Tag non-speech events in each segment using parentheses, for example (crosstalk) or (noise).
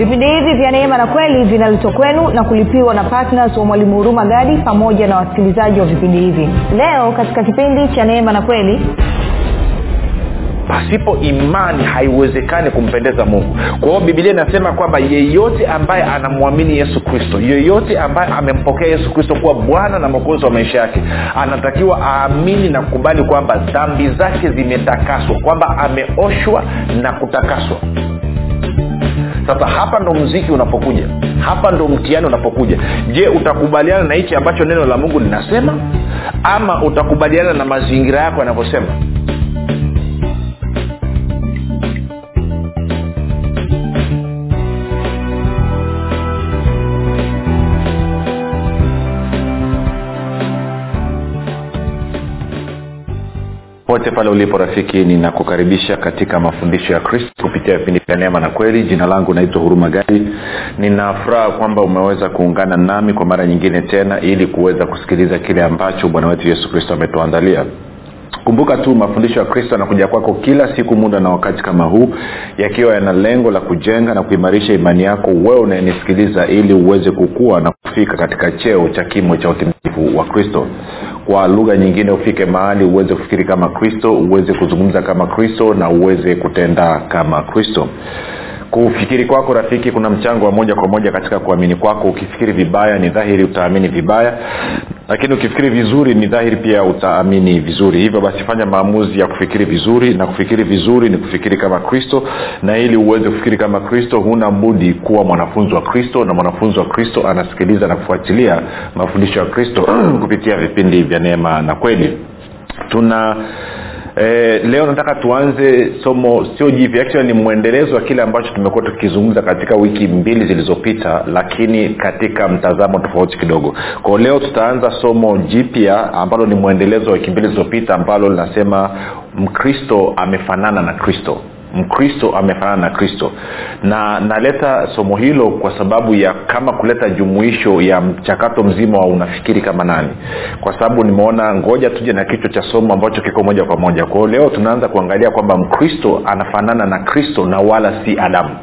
vipindi hivi vya neema na kweli vinaletwa kwenu na kulipiwa na ptns wa mwalimu huruma gadi pamoja na wasikilizaji wa vipindi hivi. Leo katika kipindi cha neema na kweli pasipo imani haiwezekani kumpendeza mungu. Kwa hiyo bibilia inasema kwamba yeyote ambaye anamwamini yesu kristo yeyote ambaye amempokea yesu kristo kuwa bwana na mwokozi wa maisha yake anatakiwa aamini na kukubali kwamba dhambi zake zimetakaswa kwamba ameoshwa na kutakaswa sasa hapa ndo mziki unapokuja. Hapa ndo mtihani unapokuja. Je utakubaliana na hichi ambacho neno la mungu linasema? Ama utakubaliana na mazingira yako yanavyosema pote pale ulipo rafiki ninakukaribisha katika mafundisho ya kristo kupitia vipindi vya neema na kweli. Jina langu naitwa huruma gadi. Ninafuraha kwamba umeweza kuungana nami kwa mara nyingine tena ili kuweza kusikiliza kile ambacho bwana wetu yesu kristo ametuandalia. Kumbuka tu mafundisho ya kristo yanakuja kwako kila siku muda na wakati kama huu yakiwa yana lengo la kujenga na kuimarisha imani yako wewe unayenisikiliza ili uweze kukua na kufika katika cheo cha kimo cha utimilifu wa kristo kwa lugha nyingine ufike mahali uweze kufikiri kama kristo uweze kuzungumza kama kristo na uweze kutenda kama kristo kufikiri kwako rafiki kuna mchango wa moja kwa moja katika kuamini kwako. Ukifikiri vibaya ni dhahiri utaamini vibaya. Lakini ukifikiri vizuri ni dhahiri pia utaamini vizuri. Hivyo basi fanya maamuzi ya kufikiri vizuri. Na kufikiri vizuri ni kufikiri kama kristo. Na ili uweze kufikiri kama kristo huna budi kuwa mwanafunzi wa kristo. Na mwanafunzi wa kristo anasikiliza na kufuatilia mafundisho ya kristo (clears throat) kupitia vipindi vya neema na kweli. Tuna E, leo nataka tuanze somo sio jipya actually ni mwendelezo wa kile ambacho tumekuwa tukizungumza katika wiki mbili zilizopita lakini katika mtazamo tofauti kidogo. Kwao leo tutaanza somo jipya ambalo ni mwendelezo wa wiki mbili zilizopita ambalo linasema mkristo amefanana na kristo mkristo amefanana na kristo. Na naleta somo hilo kwa sababu ya kama kuleta jumuisho ya mchakato mzima wa unafikiri kama nani. Kwa sababu nimeona ngoja tuje na kichwa cha somo ambacho kiko moja kwa moja. Kwao leo tunaanza kuangalia kwamba mkristo anafanana na kristo na wala si adamu.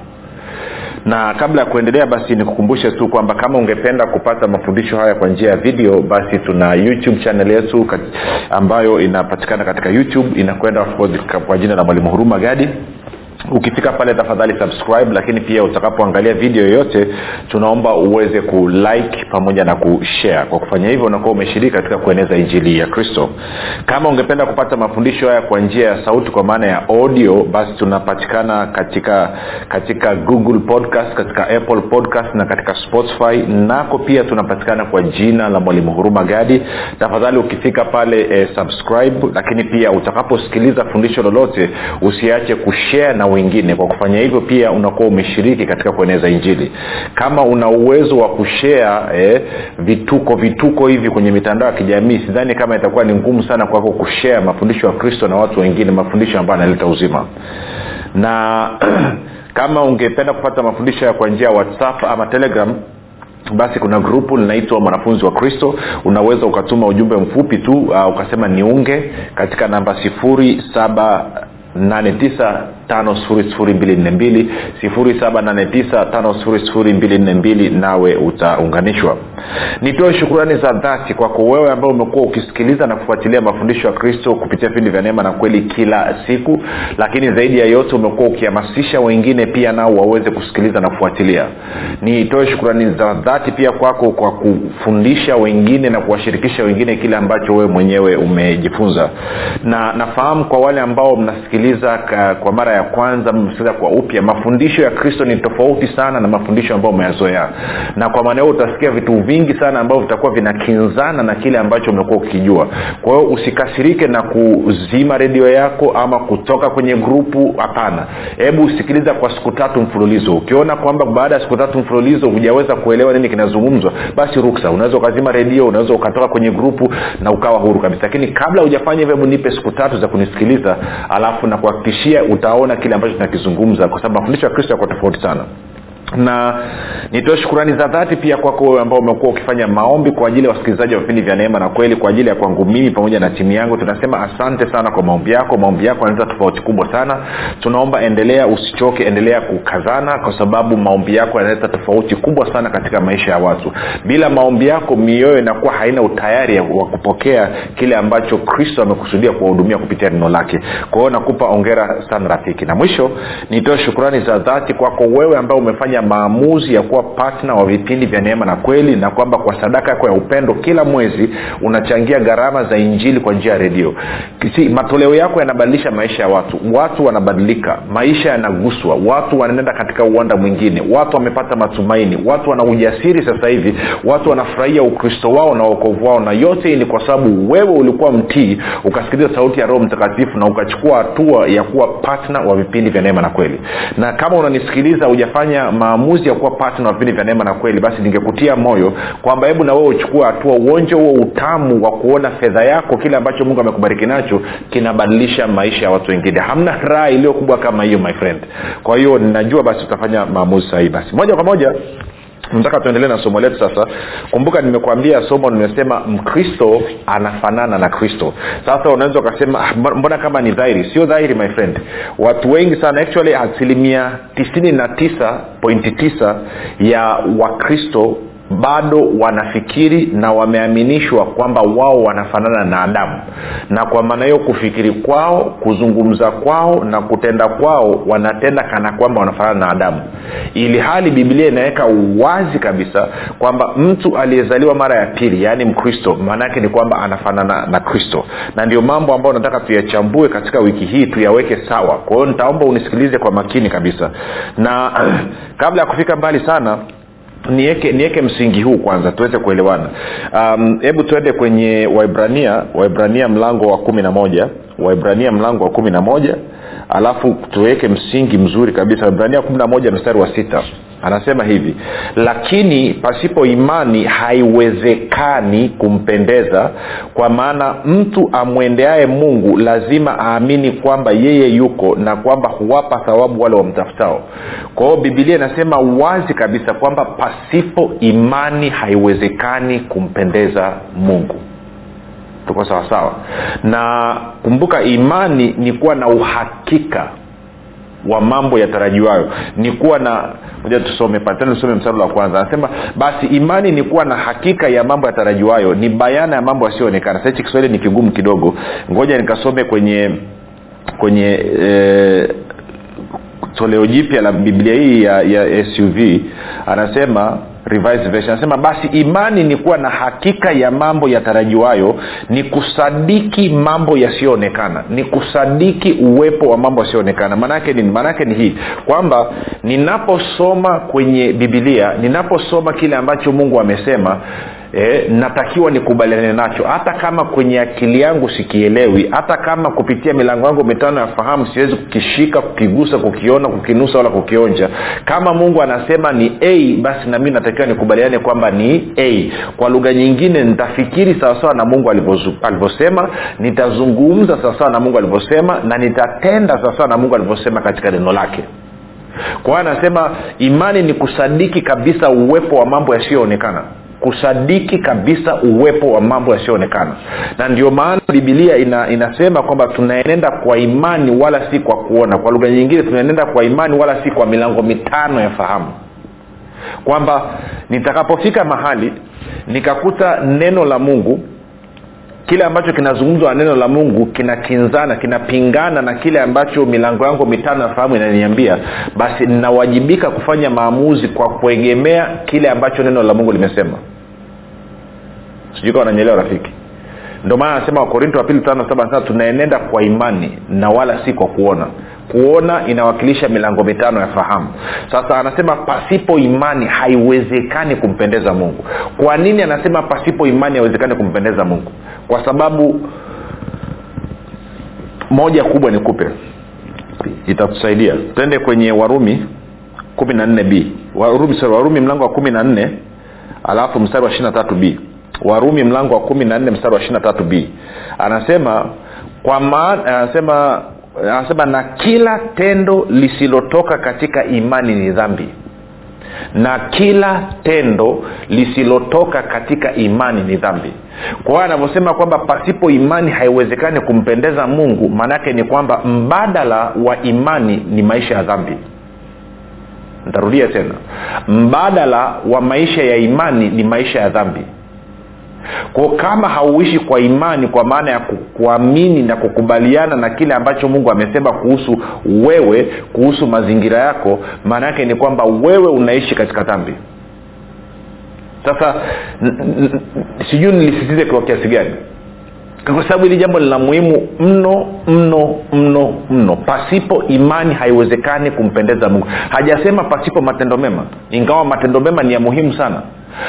Na kabla ya kuendelea basi nikukumbushe tu kwamba kama ungependa kupata mafundisho haya kwa njia ya video basi tuna youtube channel yetu ambayo inapatikana katika youtube inakwenda kwa jina la mwalimu huruma gadi ukifika pale tafadhali subscribe lakini pia utakapoangalia video yoyote tunaomba uweze kulike pamoja na kushare kwa kufanya hivyo unakuwa umeshiriki katika kueneza injili ya kristo. Kama ungependa kupata mafundisho haya kwa njia ya sauti kwa maana ya audio basi tunapatikana katika katika google podcast katika apple podcast na katika spotify. Nako pia tunapatikana kwa jina la mwalimu huruma gadi. Tafadhali ukifika pale eh, subscribe lakini pia utakaposikiliza fundisho lolote usiache kushare na wengine. Kwa kufanya hivyo pia unakuwa umeshiriki katika kueneza injili. Kama una uwezo wa kushea eh, vituko vituko hivi kwenye mitandao ya kijamii sidhani kama itakuwa ni ngumu sana kwako kushea mafundisho ya kristo na watu wengine mafundisho ambayo analeta uzima. Na (clears throat) kama ungependa kupata mafundisho kwa njia ya whatsapp ama telegram basi kuna grupu linaitwa mwanafunzi wa kristo. Unaweza ukatuma ujumbe mfupi tu uh, ukasema niunge katika namba sifuri saba 78952 nawe utaunganishwa. Nitoe shukurani za dhati kwako wewe ambao umekuwa ukisikiliza na kufuatilia mafundisho ya kristo kupitia vipindi vya neema na kweli kila siku lakini zaidi ya yote umekuwa ukihamasisha wengine pia nao waweze kusikiliza na kufuatilia. Nitoe shukurani za dhati pia kwako kwa kufundisha wengine na kuwashirikisha wengine kile ambacho wewe mwenyewe umejifunza. Na nafahamu kwa wale ambao mnasikiliza kwa mara ya kwanza mnasikiliza kwa upya. Mafundisho ya kristo ni tofauti sana na mafundisho ambayo umeyazoea. Na kwa maana hiyo utasikia vitu vingi sana ambavyo vitakuwa vinakinzana na kile ambacho umekuwa ukikijua kwa hiyo usikasirike na kuzima redio yako ama kutoka kwenye grupu hapana. Hebu usikiliza kwa siku tatu mfululizo. Ukiona kwamba baada ya siku tatu mfululizo hujaweza kuelewa nini kinazungumzwa basi ruksa. Unaweza ukazima redio unaweza ukatoka kwenye grupu na ukawa huru kabisa. Lakini kabla hujafanya hivyo hebu nipe siku tatu za kunisikiliza alafu na kuhakikishia utaona kile ambacho tunakizungumza kwa sababu mafundisho ya kristo yako tofauti sana na nitoe shukurani za dhati pia kwako wewe ambao umekuwa ukifanya maombi kwa ajili ya wasikilizaji wa vipindi vya neema na kweli kwa ajili ya kwangu mimi pamoja na timu yangu. Tunasema asante sana kwa maombi yako. Maombi yako yanaleta tofauti kubwa sana. Tunaomba endelea usichoke endelea kukazana kwa sababu maombi yako yanaleta tofauti kubwa sana katika maisha ya watu. Bila maombi yako mioyo inakuwa haina utayari wa kupokea kile ambacho kristo amekusudia kuwahudumia kupitia neno lake. Kwa hiyo nakupa ongera sana rafiki. Na mwisho nitoe shukurani za dhati kwako wewe ambao umefanya maamuzi ya kuwa patna wa vipindi vya neema na kweli na kwamba kwa sadaka yako ya upendo kila mwezi unachangia gharama za injili kwa njia ya redio. Si, matoleo yako yanabadilisha maisha ya watu. Watu wanabadilika maisha yanaguswa watu wanaenda katika uwanda mwingine watu wamepata matumaini watu wana ujasiri sasa hivi watu wanafurahia ukristo wao na uokovu wao na yote ni kwa sababu wewe ulikuwa mtii ukasikiliza sauti ya roho mtakatifu na ukachukua hatua ya kuwa patna wa vipindi vya neema na kweli. Na kama unanisikiliza hujafanya maamuzi ya kuwa wa vipindi vya neema na kweli basi ningekutia moyo kwamba hebu na wewe uchukue hatua uonje huo utamu wa kuona fedha yako kile ambacho mungu amekubariki nacho kinabadilisha maisha ya watu wengine. Hamna raha iliyo kubwa kama hiyo my friend. Kwa hiyo ninajua basi utafanya maamuzi sahihi. Basi moja kwa moja nataka tuendelee na somo letu sasa. Kumbuka nimekuambia somo nimesema mkristo anafanana na kristo. Sasa unaweza ukasema mbona kama ni dhahiri? Sio dhahiri my friend. Watu wengi sana actually asilimia tisini na tisa pointi tisa ya wakristo bado wanafikiri na wameaminishwa kwamba wao wanafanana na adamu. Na kwa maana hiyo kufikiri kwao kuzungumza kwao na kutenda kwao wanatenda kana kwamba wanafanana na adamu. Ili hali bibilia inaweka wazi kabisa kwamba mtu aliyezaliwa mara ya pili yaani mkristo maana yake ni kwamba anafanana na kristo. Na ndio mambo ambayo nataka tuyachambue katika wiki hii tuyaweke sawa. Kwa hiyo nitaomba unisikilize kwa makini kabisa. Na (clears throat) kabla ya kufika mbali sana niweke niweke msingi huu kwanza tuweze kuelewana. Hebu um, tuende kwenye waibrania waibrania mlango wa kumi na moja waibrania mlango wa kumi na moja alafu tuweke msingi mzuri kabisa. Waibrania kumi na moja mstari wa sita anasema hivi lakini pasipo imani haiwezekani kumpendeza kwa maana mtu amwendeaye mungu lazima aamini kwamba yeye yuko na kwamba huwapa thawabu wale wamtafutao. Kwa hiyo bibilia inasema wazi kabisa kwamba pasipo imani haiwezekani kumpendeza mungu. Tuko sawasawa na kumbuka imani ni kuwa na uhakika wa mambo yatarajiwayo ni kuwa na moja tusome patana tusome msaro wa kwanza. Anasema basi imani ni kuwa na hakika ya mambo yatarajiwayo ni bayana ya mambo yasiyoonekana. Sahichi kiswahili ni kigumu kidogo. Ngoja nikasome kwenye kwenye e, toleo jipya la biblia hii ya, ya suv anasema revised version. Anasema basi imani ni kuwa na hakika ya mambo yatarajiwayo ni kusadiki mambo yasiyoonekana ni kusadiki uwepo wa mambo yasiyoonekana. Maanaake nini? Maanaake ni hii kwamba ninaposoma kwenye bibilia ninaposoma kile ambacho mungu amesema e, natakiwa nikubaliane nacho. Hata kama kwenye akili yangu sikielewi hata kama kupitia milango yangu mitano ya fahamu siwezi kukishika kukigusa kukiona kukinusa wala kukionja. Kama mungu anasema ni a basi nami natakiwa nikubaliane kwamba ni a. Kwa lugha nyingine nitafikiri sawasawa na mungu alivyosema nitazungumza sawasawa na mungu alivyosema na nitatenda sawasawa na mungu alivyosema katika neno lake. Kwa hiyo anasema imani ni kusadiki kabisa uwepo wa mambo yasiyoonekana kusadiki kabisa uwepo wa mambo yasiyoonekana. Na ndio maana bibilia ina, inasema kwamba tunaenenda kwa imani wala si kwa kuona. Kwa lugha nyingine tunaenenda kwa imani wala si kwa milango mitano ya fahamu. Kwamba nitakapofika mahali nikakuta neno la mungu kile ambacho kinazungumzwa na neno la mungu kinakinzana kinapingana na kile ambacho milango yangu mitano ya fahamu inaniambia basi ninawajibika kufanya maamuzi kwa kuegemea kile ambacho neno la mungu limesema sijui kawa nanyelewa rafiki. Ndio maana anasema wakorinto wa pili tano saba anasema tunaenenda kwa imani na wala si kwa kuona. Kuona inawakilisha milango mitano ya fahamu. Sasa anasema pasipo imani haiwezekani kumpendeza mungu. Kwa nini anasema pasipo imani haiwezekani kumpendeza mungu? Kwa sababu moja kubwa nikupe. Itatusaidia. Twende kwenye warumi kumi na nne b. Warumi, sorry, warumi mlango wa kumi na nne alafu mstari wa ishiri na tatu b warumi mlango wa kumi na nne mstari wa ishirina tatu b. Anasema kwa maana anasema anasema na kila tendo lisilotoka katika imani ni dhambi. Na kila tendo lisilotoka katika imani ni dhambi. Kwa hiyo anavyosema kwamba pasipo imani haiwezekani kumpendeza mungu maanaake ni kwamba mbadala wa imani ni maisha ya dhambi. Ntarudia tena. Mbadala wa maisha ya imani ni maisha ya dhambi kwao kama hauishi kwa imani kwa maana ya kuamini na kukubaliana na kile ambacho mungu amesema kuhusu wewe kuhusu mazingira yako maana yake ni kwamba wewe unaishi katika dhambi. Sasa sijui nilisitize kwa kiasi gani kwa sababu hili jambo lina muhimu mno mno mno mno. Pasipo imani haiwezekani kumpendeza mungu. Hajasema pasipo matendo mema. Ingawa matendo mema ni ya muhimu sana.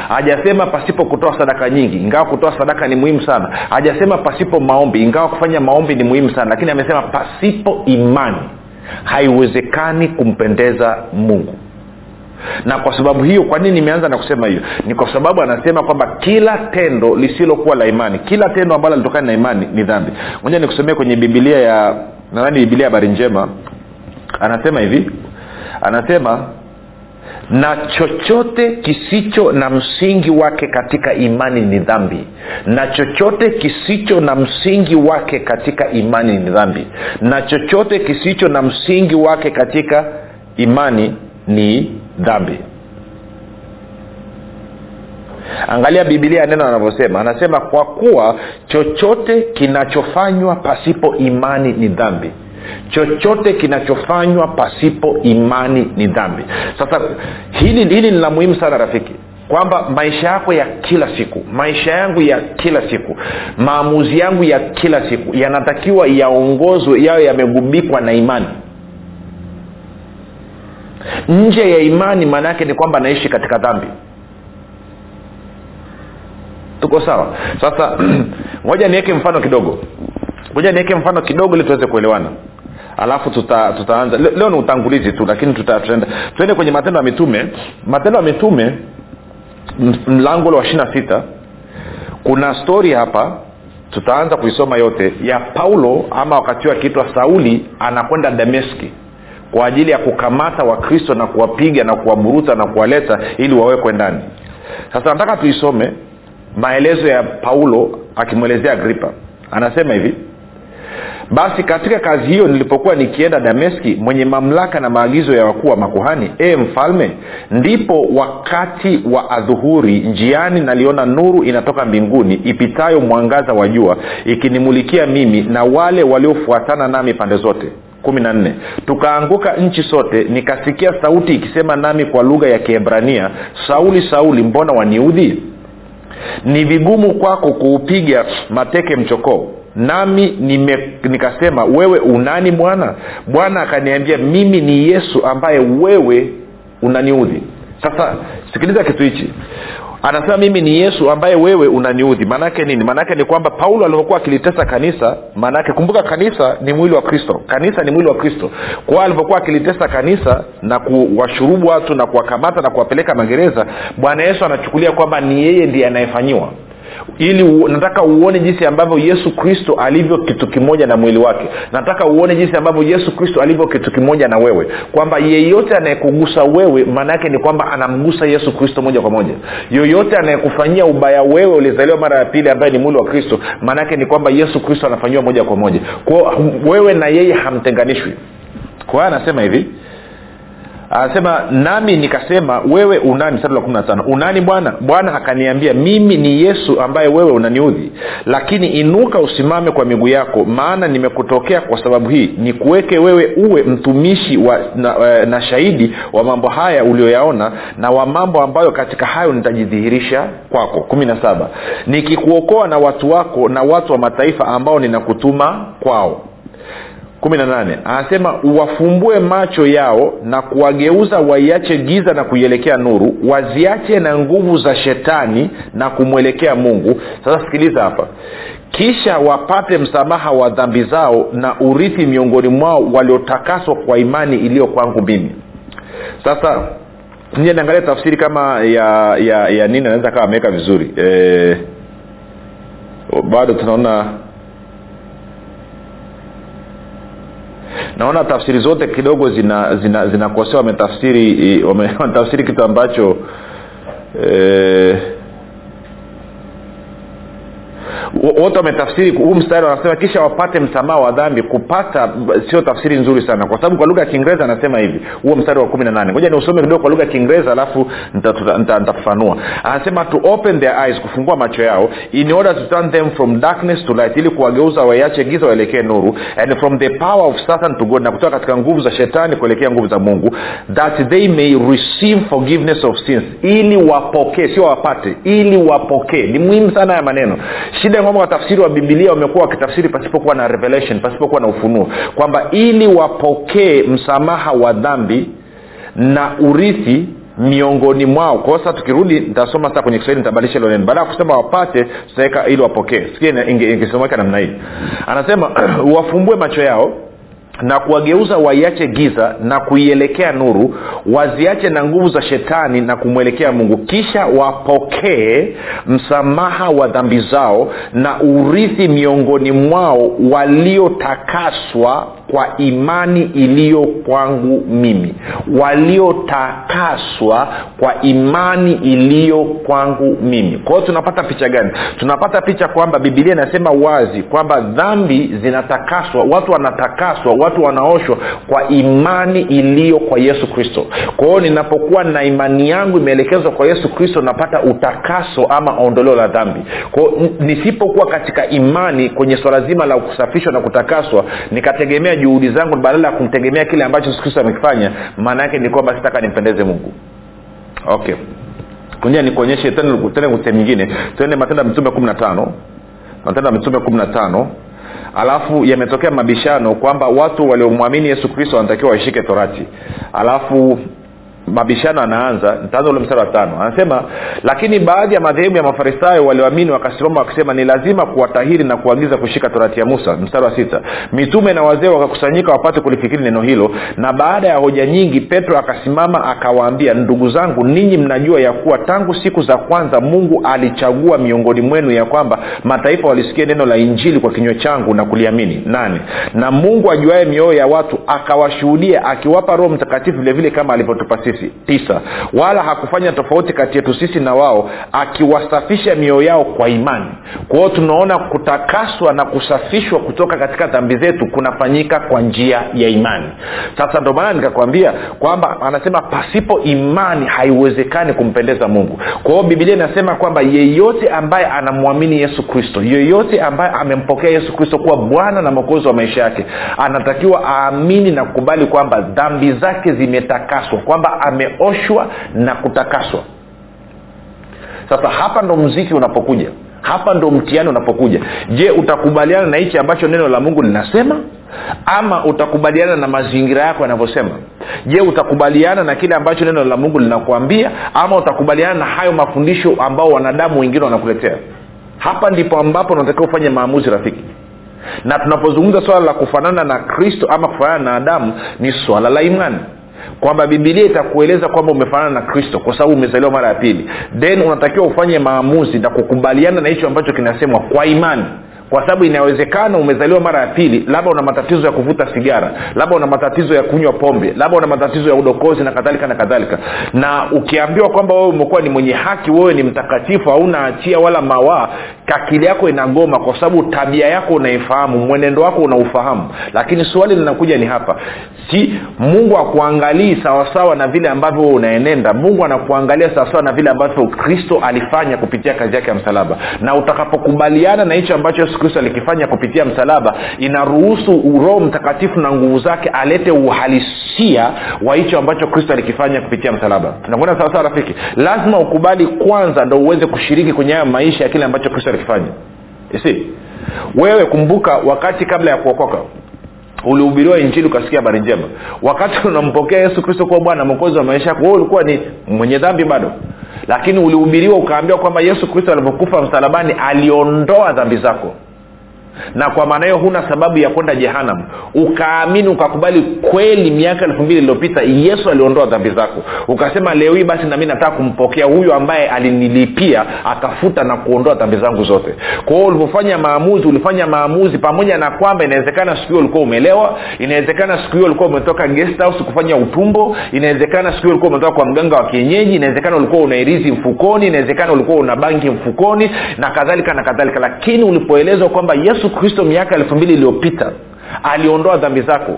Hajasema pasipo kutoa sadaka nyingi. Ingawa kutoa sadaka ni muhimu sana. Hajasema pasipo maombi. Ingawa kufanya maombi ni muhimu sana. Lakini amesema pasipo imani haiwezekani kumpendeza mungu na kwa sababu hiyo kwa nini nimeanza na kusema hiyo? Ni kwa sababu anasema kwamba kila tendo lisilokuwa la imani kila tendo ambalo litokana na imani ni dhambi. Moja nikusomea kwenye bibilia ya nadhani bibilia habari njema. Anasema hivi anasema na chochote kisicho na msingi wake katika imani ni dhambi. Na chochote kisicho na msingi wake katika imani ni dhambi. Na chochote kisicho na msingi wake katika imani ni dhambi. Angalia bibilia neno anavyosema. Anasema kwa kuwa chochote kinachofanywa pasipo imani ni dhambi. Chochote kinachofanywa pasipo imani ni dhambi. Sasa hili hili ni la muhimu sana rafiki. Kwamba maisha yako ya kila siku maisha yangu ya kila siku maamuzi yangu ya kila siku yanatakiwa yaongozwe yayo yamegubikwa na imani nje ya imani maana yake ni kwamba naishi katika dhambi. Tuko sawa? Sasa (clears throat) ngoja niweke mfano kidogo. Ngoja niweke mfano kidogo ili tuweze kuelewana. Alafu tuta, tutaanza. Leo, leo ni utangulizi tu lakini tuta, tuende kwenye matendo ya mitume. Matendo ya mitume mlango wa ishiri na sita. Kuna stori hapa tutaanza kuisoma yote ya paulo ama wakati akiitwa sauli anakwenda dameski kwa ajili ya kukamata wakristo na kuwapiga na kuwaburuta na kuwaleta ili wawekwe ndani. Sasa nataka tuisome maelezo ya paulo akimwelezea agripa. Anasema hivi basi katika kazi hiyo nilipokuwa nikienda dameski mwenye mamlaka na maagizo ya wakuu wa makuhani e mfalme ndipo wakati wa adhuhuri njiani naliona nuru inatoka mbinguni ipitayo mwangaza wa jua ikinimulikia mimi na wale waliofuatana nami pande zote kumi na nne. Tukaanguka nchi sote nikasikia sauti ikisema nami kwa lugha ya kiebrania sauli sauli mbona waniudhi? Ni vigumu kwako kuupiga mateke mchokoo nami nime, nikasema wewe unani bwana? Bwana akaniambia mimi ni yesu ambaye wewe unaniudhi sasa sikiliza kitu hichi. Anasema mimi ni yesu ambaye wewe unaniudhi. Maanaake nini? Maanaake ni kwamba paulo alivyokuwa akilitesa kanisa maanaake kumbuka kanisa ni mwili wa kristo. Kanisa ni mwili wa kristo. Kwao alivyokuwa akilitesa kanisa na kuwashurubu watu na kuwakamata na kuwapeleka magereza bwana yesu anachukulia kwamba ni yeye ndiye anayefanyiwa ili u, nataka uone jinsi ambavyo yesu kristo alivyo kitu kimoja na mwili wake. Nataka uone jinsi ambavyo yesu kristo alivyo kitu kimoja na wewe. Kwamba yeyote anayekugusa wewe maana yake ni kwamba anamgusa yesu kristo moja kwa moja. Yoyote anayekufanyia ubaya wewe ulizaliwa mara ya pili ambaye ni mwili wa kristo maana yake ni kwamba yesu kristo anafanyiwa moja kwa moja. Kwao wewe na yeye hamtenganishwi. Kwa hiyo anasema hivi anasema nami nikasema wewe unani mstari wa kumi na tano. Unani bwana? Bwana akaniambia mimi ni yesu ambaye wewe unaniudhi. Lakini inuka usimame kwa miguu yako maana nimekutokea kwa sababu hii. Nikuweke wewe uwe mtumishi wa, na, na shahidi wa mambo haya ulioyaona na wa mambo ambayo katika hayo nitajidhihirisha kwako. Kumi na saba. Nikikuokoa na watu wako na watu wa mataifa ambao ninakutuma kwao kumi na nane. Anasema wafumbue macho yao na kuwageuza waiache giza na kuielekea nuru waziache na nguvu za shetani na kumwelekea mungu. Sasa sikiliza hapa. Kisha wapate msamaha wa dhambi zao na urithi miongoni mwao waliotakaswa kwa imani iliyo kwangu mimi. Sasa nije niangalia tafsiri kama ya ya ya nini anaweza kawa ameweka vizuri. E, bado tunaona naona tafsiri zote kidogo zina zina zinakosea wametafsiri wame, (laughs) kitu ambacho eh, wote wametafsiri huu mstari wanasema kisha wapate msamaha wa dhambi. Kupata sio tafsiri nzuri sana kwa sababu kwa lugha ya kiingereza anasema hivi huo mstari wa kumi na nane. Ngoja niusome kidogo kwa lugha ya kiingereza alafu nitafafanua. Anasema to open their eyes kufungua macho yao in order to turn them from darkness to light ili kuwageuza waiache giza waelekee nuru and from the power of satan to god na kutoka katika nguvu za shetani kuelekea nguvu za mungu that they may receive forgiveness of sins. Ili wapokee sio wapate ili wapokee. Ni muhimu sana ya maneno. Shida kwamba watafsiri wa bibilia wamekuwa wakitafsiri pasipokuwa na revelation pasipokuwa na ufunuo kwamba ili wapokee msamaha wa dhambi na urithi miongoni mwao kwa sasa tukirudi nitasoma sasa kwenye kiswahili nitabadilisha hilo neno baada ya kusema wapate tutaweka ili wapokee sikia ingesomeka namna hii anasema wafumbue macho yao na kuwageuza waiache giza na kuielekea nuru waziache na nguvu za shetani na kumwelekea mungu. Kisha wapokee msamaha wa dhambi zao na urithi miongoni mwao waliotakaswa kwa imani iliyo kwangu mimi. Waliotakaswa kwa imani iliyo kwangu mimi. Kwa hiyo tunapata picha gani? Tunapata picha kwamba bibilia inasema wazi kwamba dhambi zinatakaswa watu wanatakaswa watu wanaoshwa kwa imani iliyo kwa yesu kristo. Kwa hiyo ninapokuwa na imani yangu imeelekezwa kwa yesu kristo napata utakaso ama ondoleo la dhambi. Kwao nisipokuwa katika imani kwenye swala zima la kusafishwa na kutakaswa nikategemea juhudi zangu badala ya kumtegemea kile ambacho yesu kristo amekifanya maana yake ni kwamba sitaka nimpendeze mungu. Okay. Kunia nikuonyeshe tena sehemu nyingine. Tuende matendo ya mitume kumi na tano. Matendo ya mitume kumi na tano. Alafu yametokea mabishano kwamba watu waliomwamini yesu kristo wanatakiwa waishike torati. Alafu mabishano anaanza ntaanza ule mstari wa tano. Anasema lakini baadhi ya madhehebu ya mafarisayo walioamini wakasimama wakisema ni lazima kuwatahiri na kuagiza kushika torati ya musa. Mstari wa sita mitume na wazee wakakusanyika wapate kulifikiri neno hilo. Na baada ya hoja nyingi petro akasimama akawaambia ndugu zangu ninyi mnajua ya kuwa tangu siku za kwanza mungu alichagua miongoni mwenu ya kwamba mataifa walisikia neno la injili kwa kinywa changu na kuliamini. Nane na mungu ajuaye mioyo ya watu akawashuhudia akiwapa roho mtakatifu vilevile kama alivyotupa sisi sisi tisa. Wala hakufanya tofauti kati yetu sisi na wao akiwasafisha mioyo yao kwa imani. Kwa hiyo tunaona kutakaswa na kusafishwa kutoka katika dhambi zetu kunafanyika kwa njia ya imani. Sasa ndio maana nikakwambia kwamba anasema pasipo imani haiwezekani kumpendeza mungu. Kwa hiyo bibilia inasema kwamba yeyote ambaye anamwamini yesu kristo yeyote ambaye amempokea yesu kristo kuwa bwana na mwokozi wa maisha yake anatakiwa aamini na kukubali kwamba dhambi zake zimetakaswa kwamba ameoshwa na kutakaswa. Sasa hapa ndo mziki unapokuja. Hapa ndo mtihani unapokuja. Je utakubaliana na hichi ambacho neno la mungu linasema? Ama utakubaliana na mazingira yako yanavyosema? Je utakubaliana na kile ambacho neno la mungu linakuambia? Ama utakubaliana na hayo mafundisho ambao wanadamu wengine wanakuletea? Hapa ndipo ambapo unatakiwa ufanye maamuzi rafiki. Na tunapozungumza swala la kufanana na kristo ama kufanana na adamu ni swala la imani kwamba bibilia itakueleza kwamba umefanana na kristo kwa sababu umezaliwa mara ya pili. Then unatakiwa ufanye maamuzi na kukubaliana na hicho ambacho kinasemwa kwa imani kwa sababu inawezekana umezaliwa mara ya pili labda una matatizo ya kuvuta sigara labda una matatizo ya kunywa pombe labda una matatizo ya udokozi na kadhalika na kadhalika. Na ukiambiwa kwamba wewe umekuwa ni mwenye haki wewe ni mtakatifu hauna hatia wala mawaa akili yako inagoma kwa sababu tabia yako unaifahamu mwenendo wako unaufahamu. Lakini swali linakuja ni hapa. Si mungu akuangalii sawasawa na vile ambavyo unaenenda. Mungu anakuangalia sawasawa na vile ambavyo kristo alifanya kupitia kazi yake ya msalaba. Na utakapokubaliana na hicho ambacho yesu kristo alikifanya kupitia msalaba inaruhusu roho mtakatifu na nguvu zake alete uhalisia wa hicho ambacho kristo alikifanya kupitia msalaba. Tunakwenda sawasawa rafiki? Lazima ukubali kwanza ndo uweze kushiriki kwenye hayo maisha ya kile ambacho kristo alikifanya. Si wewe kumbuka wakati kabla ya kuokoka ulihubiriwa injili ukasikia habari njema. Wakati unampokea yesu kristo kuwa bwana mwokozi wa maisha yako ulikuwa ni mwenye dhambi bado. Lakini ulihubiriwa ukaambiwa kwamba yesu kristo alivyokufa msalabani aliondoa dhambi zako na kwa maana hiyo huna sababu ya kwenda jehanam ukaamini ukakubali kweli miaka elfu mbili iliyopita yesu aliondoa dhambi zako. Ukasema leo hii basi nami nataka kumpokea huyu ambaye alinilipia akafuta na kuondoa dhambi zangu zote. Kwa hiyo ulivyofanya maamuzi ulifanya maamuzi pamoja na kwamba inawezekana siku hiyo ulikuwa umelewa inawezekana siku hiyo ulikuwa umetoka guest house kufanya utumbo inawezekana siku hiyo ulikuwa umetoka kwa mganga wa kienyeji inawezekana ulikuwa una irizi mfukoni inawezekana ulikuwa una banki mfukoni na kadhalika na kadhalika. Lakini ulipoelezwa kwamba yesu kristo miaka elfu mbili iliyopita aliondoa dhambi zako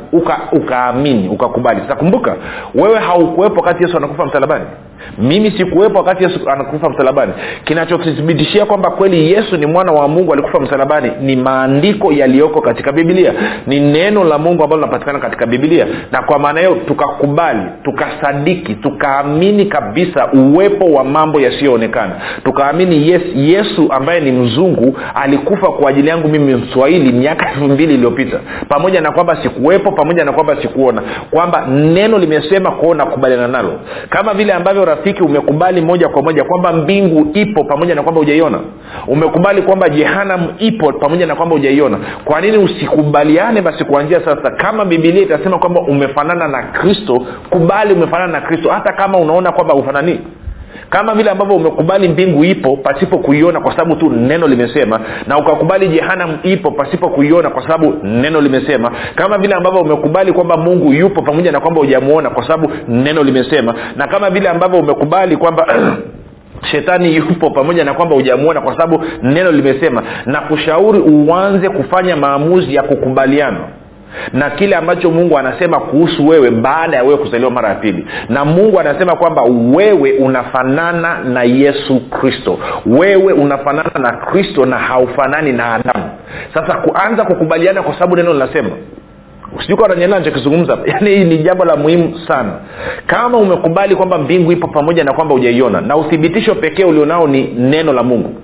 ukaamini uka ukakubali. Sasa wewe haukuwepo wakati yesu anakufa msalabani. Mimi sikuwepo wakati yesu anakufa msalabani. Kinachothibitishia kwamba kweli yesu ni mwana wa mungu alikufa msalabani ni maandiko yaliyoko katika bibilia ni neno la mungu ambalo linapatikana katika bibilia na kwa maana hiyo tukakubali tukasadiki tukaamini kabisa uwepo wa mambo yasiyoonekana. Tukaamini yes yesu ambaye ni mzungu alikufa kwa ajili yangu mimi mswahili miaka elfu mbili iliyopita pamoja na kwamba sikuwepo pamoja na kwamba sikuona. Kwamba neno limesema kwao nakubaliana nalo. Kama vile ambavyo rafiki umekubali moja kwa moja kwamba mbingu ipo pamoja na kwamba hujaiona. Umekubali kwamba jehanam ipo pamoja na kwamba hujaiona. Kwa nini usikubaliane basi kuanzia sasa? Kama bibilia itasema kwamba umefanana na kristo kubali umefanana na kristo. Hata kama unaona kwamba ufananii kama vile ambavyo umekubali mbingu ipo pasipo kuiona kwa sababu tu neno limesema na ukakubali jehanam ipo pasipo kuiona kwa sababu neno limesema. Kama vile ambavyo umekubali kwamba mungu yupo pamoja na kwamba hujamuona kwa sababu neno limesema. Na kama vile ambavyo umekubali kwamba (clears throat) shetani yupo pamoja na kwamba hujamuona kwa sababu neno limesema. Na kushauri uanze kufanya maamuzi ya kukubaliana na kile ambacho mungu anasema kuhusu wewe baada ya wewe kuzaliwa mara ya pili. Na mungu anasema kwamba wewe unafanana na yesu kristo. Wewe unafanana na kristo na haufanani na adamu. Sasa kuanza kukubaliana kwa sababu neno linasema. Sijuka wananyelea nachokizungumza (laughs) yaani hii ni jambo la muhimu sana. Kama umekubali kwamba mbingu ipo pamoja na kwamba hujaiona na uthibitisho pekee ulionao ni neno la mungu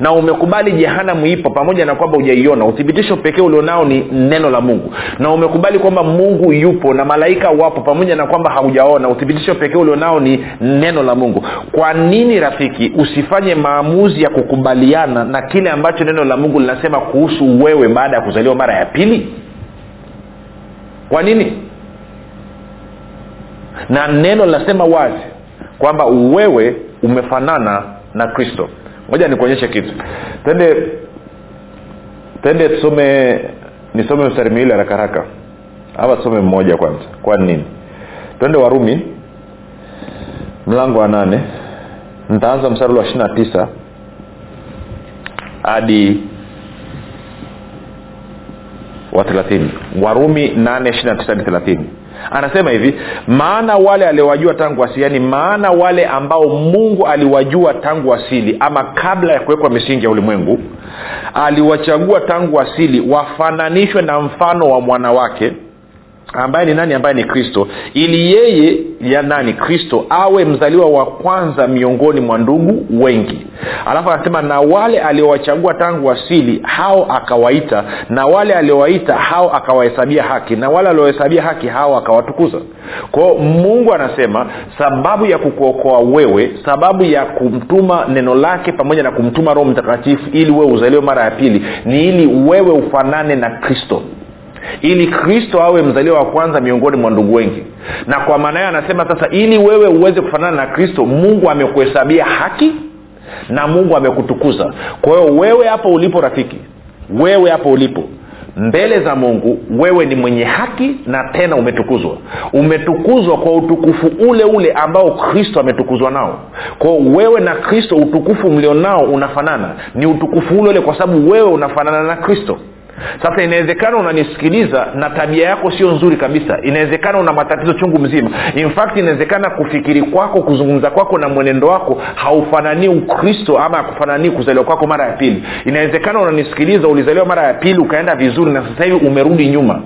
na umekubali jehanamu ipo pamoja na kwamba hujaiona. Uthibitisho pekee ulionao ni neno la mungu. Na umekubali kwamba mungu yupo na malaika wapo pamoja na kwamba haujaona. Uthibitisho pekee ulionao ni neno la mungu. Kwa nini rafiki usifanye maamuzi ya kukubaliana na kile ambacho neno la mungu linasema kuhusu wewe baada ya kuzaliwa mara ya pili? Kwa nini? Na neno linasema wazi kwamba wewe umefanana na kristo moja nikuonyeshe kitu. Tende tende tusome nisome mstari miwili haraka haraka. Ama tusome mmoja kwanza. Kwa nini? Twende warumi mlango wa nane. Nitaanza mstari wa ishiri na tisa hadi wa thelathini. Warumi nane ishiri na tisa hadi thelathini anasema hivi maana wale aliowajua tangu asili yaani maana wale ambao mungu aliwajua tangu asili ama kabla ya kuwekwa misingi ya ulimwengu aliwachagua tangu asili wafananishwe na mfano wa mwana wake ambaye ni nani? Ambaye ni kristo. Ili yeye ya nani? Kristo awe mzaliwa wa kwanza miongoni mwa ndugu wengi. Alafu anasema na wale aliowachagua tangu asili hao akawaita. Na wale aliowaita hao akawahesabia haki. Na wale aliohesabia haki hao akawatukuza. Kwao mungu anasema sababu ya kukuokoa wewe sababu ya kumtuma neno lake pamoja na kumtuma roho mtakatifu ili wewe uzaliwe mara ya pili ni ili wewe ufanane na kristo ili kristo awe mzaliwa wa kwanza miongoni mwa ndugu wengi. Na kwa maana hiyo anasema sasa ili wewe uweze kufanana na kristo mungu amekuhesabia haki na mungu amekutukuza. Kwa hiyo wewe hapo ulipo rafiki wewe hapo ulipo mbele za mungu wewe ni mwenye haki na tena umetukuzwa. Umetukuzwa kwa utukufu ule ule ambao kristo ametukuzwa nao. Kwao wewe na kristo utukufu mlionao unafanana. Ni utukufu ule ule kwa sababu wewe unafanana na kristo sasa inawezekana unanisikiliza na tabia yako sio nzuri kabisa. Inawezekana una matatizo chungu mzima. In fact inawezekana kufikiri kwako kuzungumza kwako na mwenendo wako haufananii ukristo ama akufananii kuzaliwa kwako mara ya pili. Inawezekana unanisikiliza ulizaliwa mara ya pili ukaenda vizuri na sasa hivi umerudi nyuma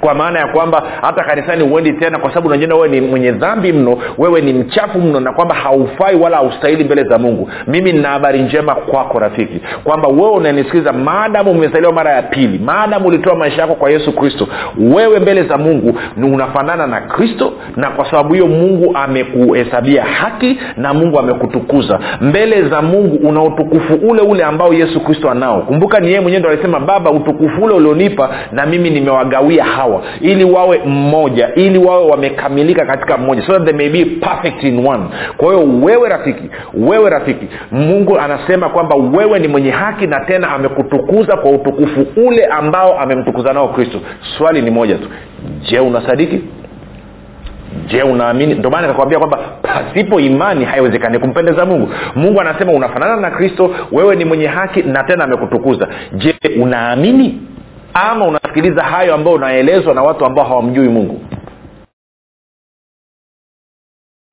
kwa maana ya kwamba hata kanisani huendi tena kwa sababu unajiona wewe ni mwenye dhambi mno wewe ni mchafu mno na kwamba haufai wala haustahili mbele za mungu. Mimi nina habari njema kwako rafiki kwamba wewe unanisikiliza maadamu umezaliwa mara ya pili maadamu ulitoa maisha yako kwa yesu kristo wewe mbele za mungu ni unafanana na kristo na kwa sababu hiyo mungu amekuhesabia haki na mungu amekutukuza. Mbele za mungu una utukufu ule ule ambao yesu kristo anao. Kumbuka ni yeye mwenyewe ndo alisema baba utukufu ule ulionipa na mimi nimewagawia hawa ili wawe mmoja ili wawe wamekamilika katika mmoja so that they may be perfect in one. Kwa hiyo wewe rafiki wewe rafiki mungu anasema kwamba wewe ni mwenye haki na tena amekutukuza kwa utukufu ule ambao amemtukuza nao kristo. Swali ni moja tu. Je unasadiki? Je unaamini? Ndio maana nikakwambia kwamba pasipo imani haiwezekani kumpendeza mungu. Mungu anasema unafanana na kristo wewe ni mwenye haki na tena amekutukuza. Je unaamini ama unasikiliza hayo ambayo unaelezwa na watu ambao hawamjui mungu.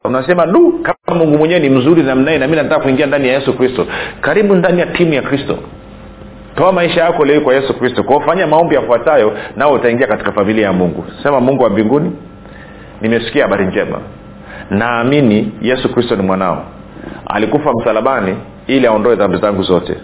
Unasema du kama mungu mwenyewe ni mzuri namnaye nami nataka kuingia ndani ya yesu kristo. Karibu ndani ya timu ya kristo. Toa maisha yako leo kwa yesu kristo. Kwao fanya maombi yafuatayo nao utaingia katika familia ya mungu. Sema mungu wa mbinguni nimesikia habari njema. Naamini yesu kristo ni mwanao. Alikufa msalabani ili aondoe dhambi zangu zote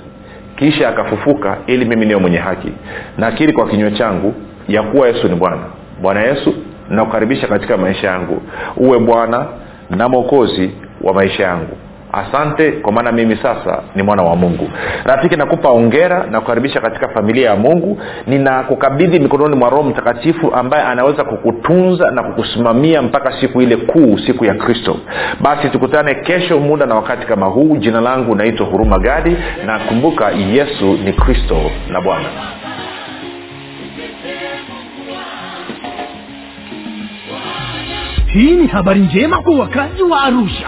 kisha akafufuka ili mimi niwe mwenye haki. Nakiri kwa kinywa changu ya kuwa yesu ni bwana. Bwana yesu nakukaribisha katika maisha yangu. Uwe bwana na mwokozi wa maisha yangu asante kwa maana mimi sasa ni mwana wa mungu. Rafiki nakupa ongera na kukaribisha katika familia ya mungu. Ninakukabidhi mikononi mwa roho mtakatifu ambaye anaweza kukutunza na kukusimamia mpaka siku ile kuu siku ya kristo. Basi tukutane kesho muda na wakati kama huu. Jina langu naitwa huruma gadi. Na kumbuka yesu ni kristo na bwana. Hii ni habari njema kwa wakazi wa arusha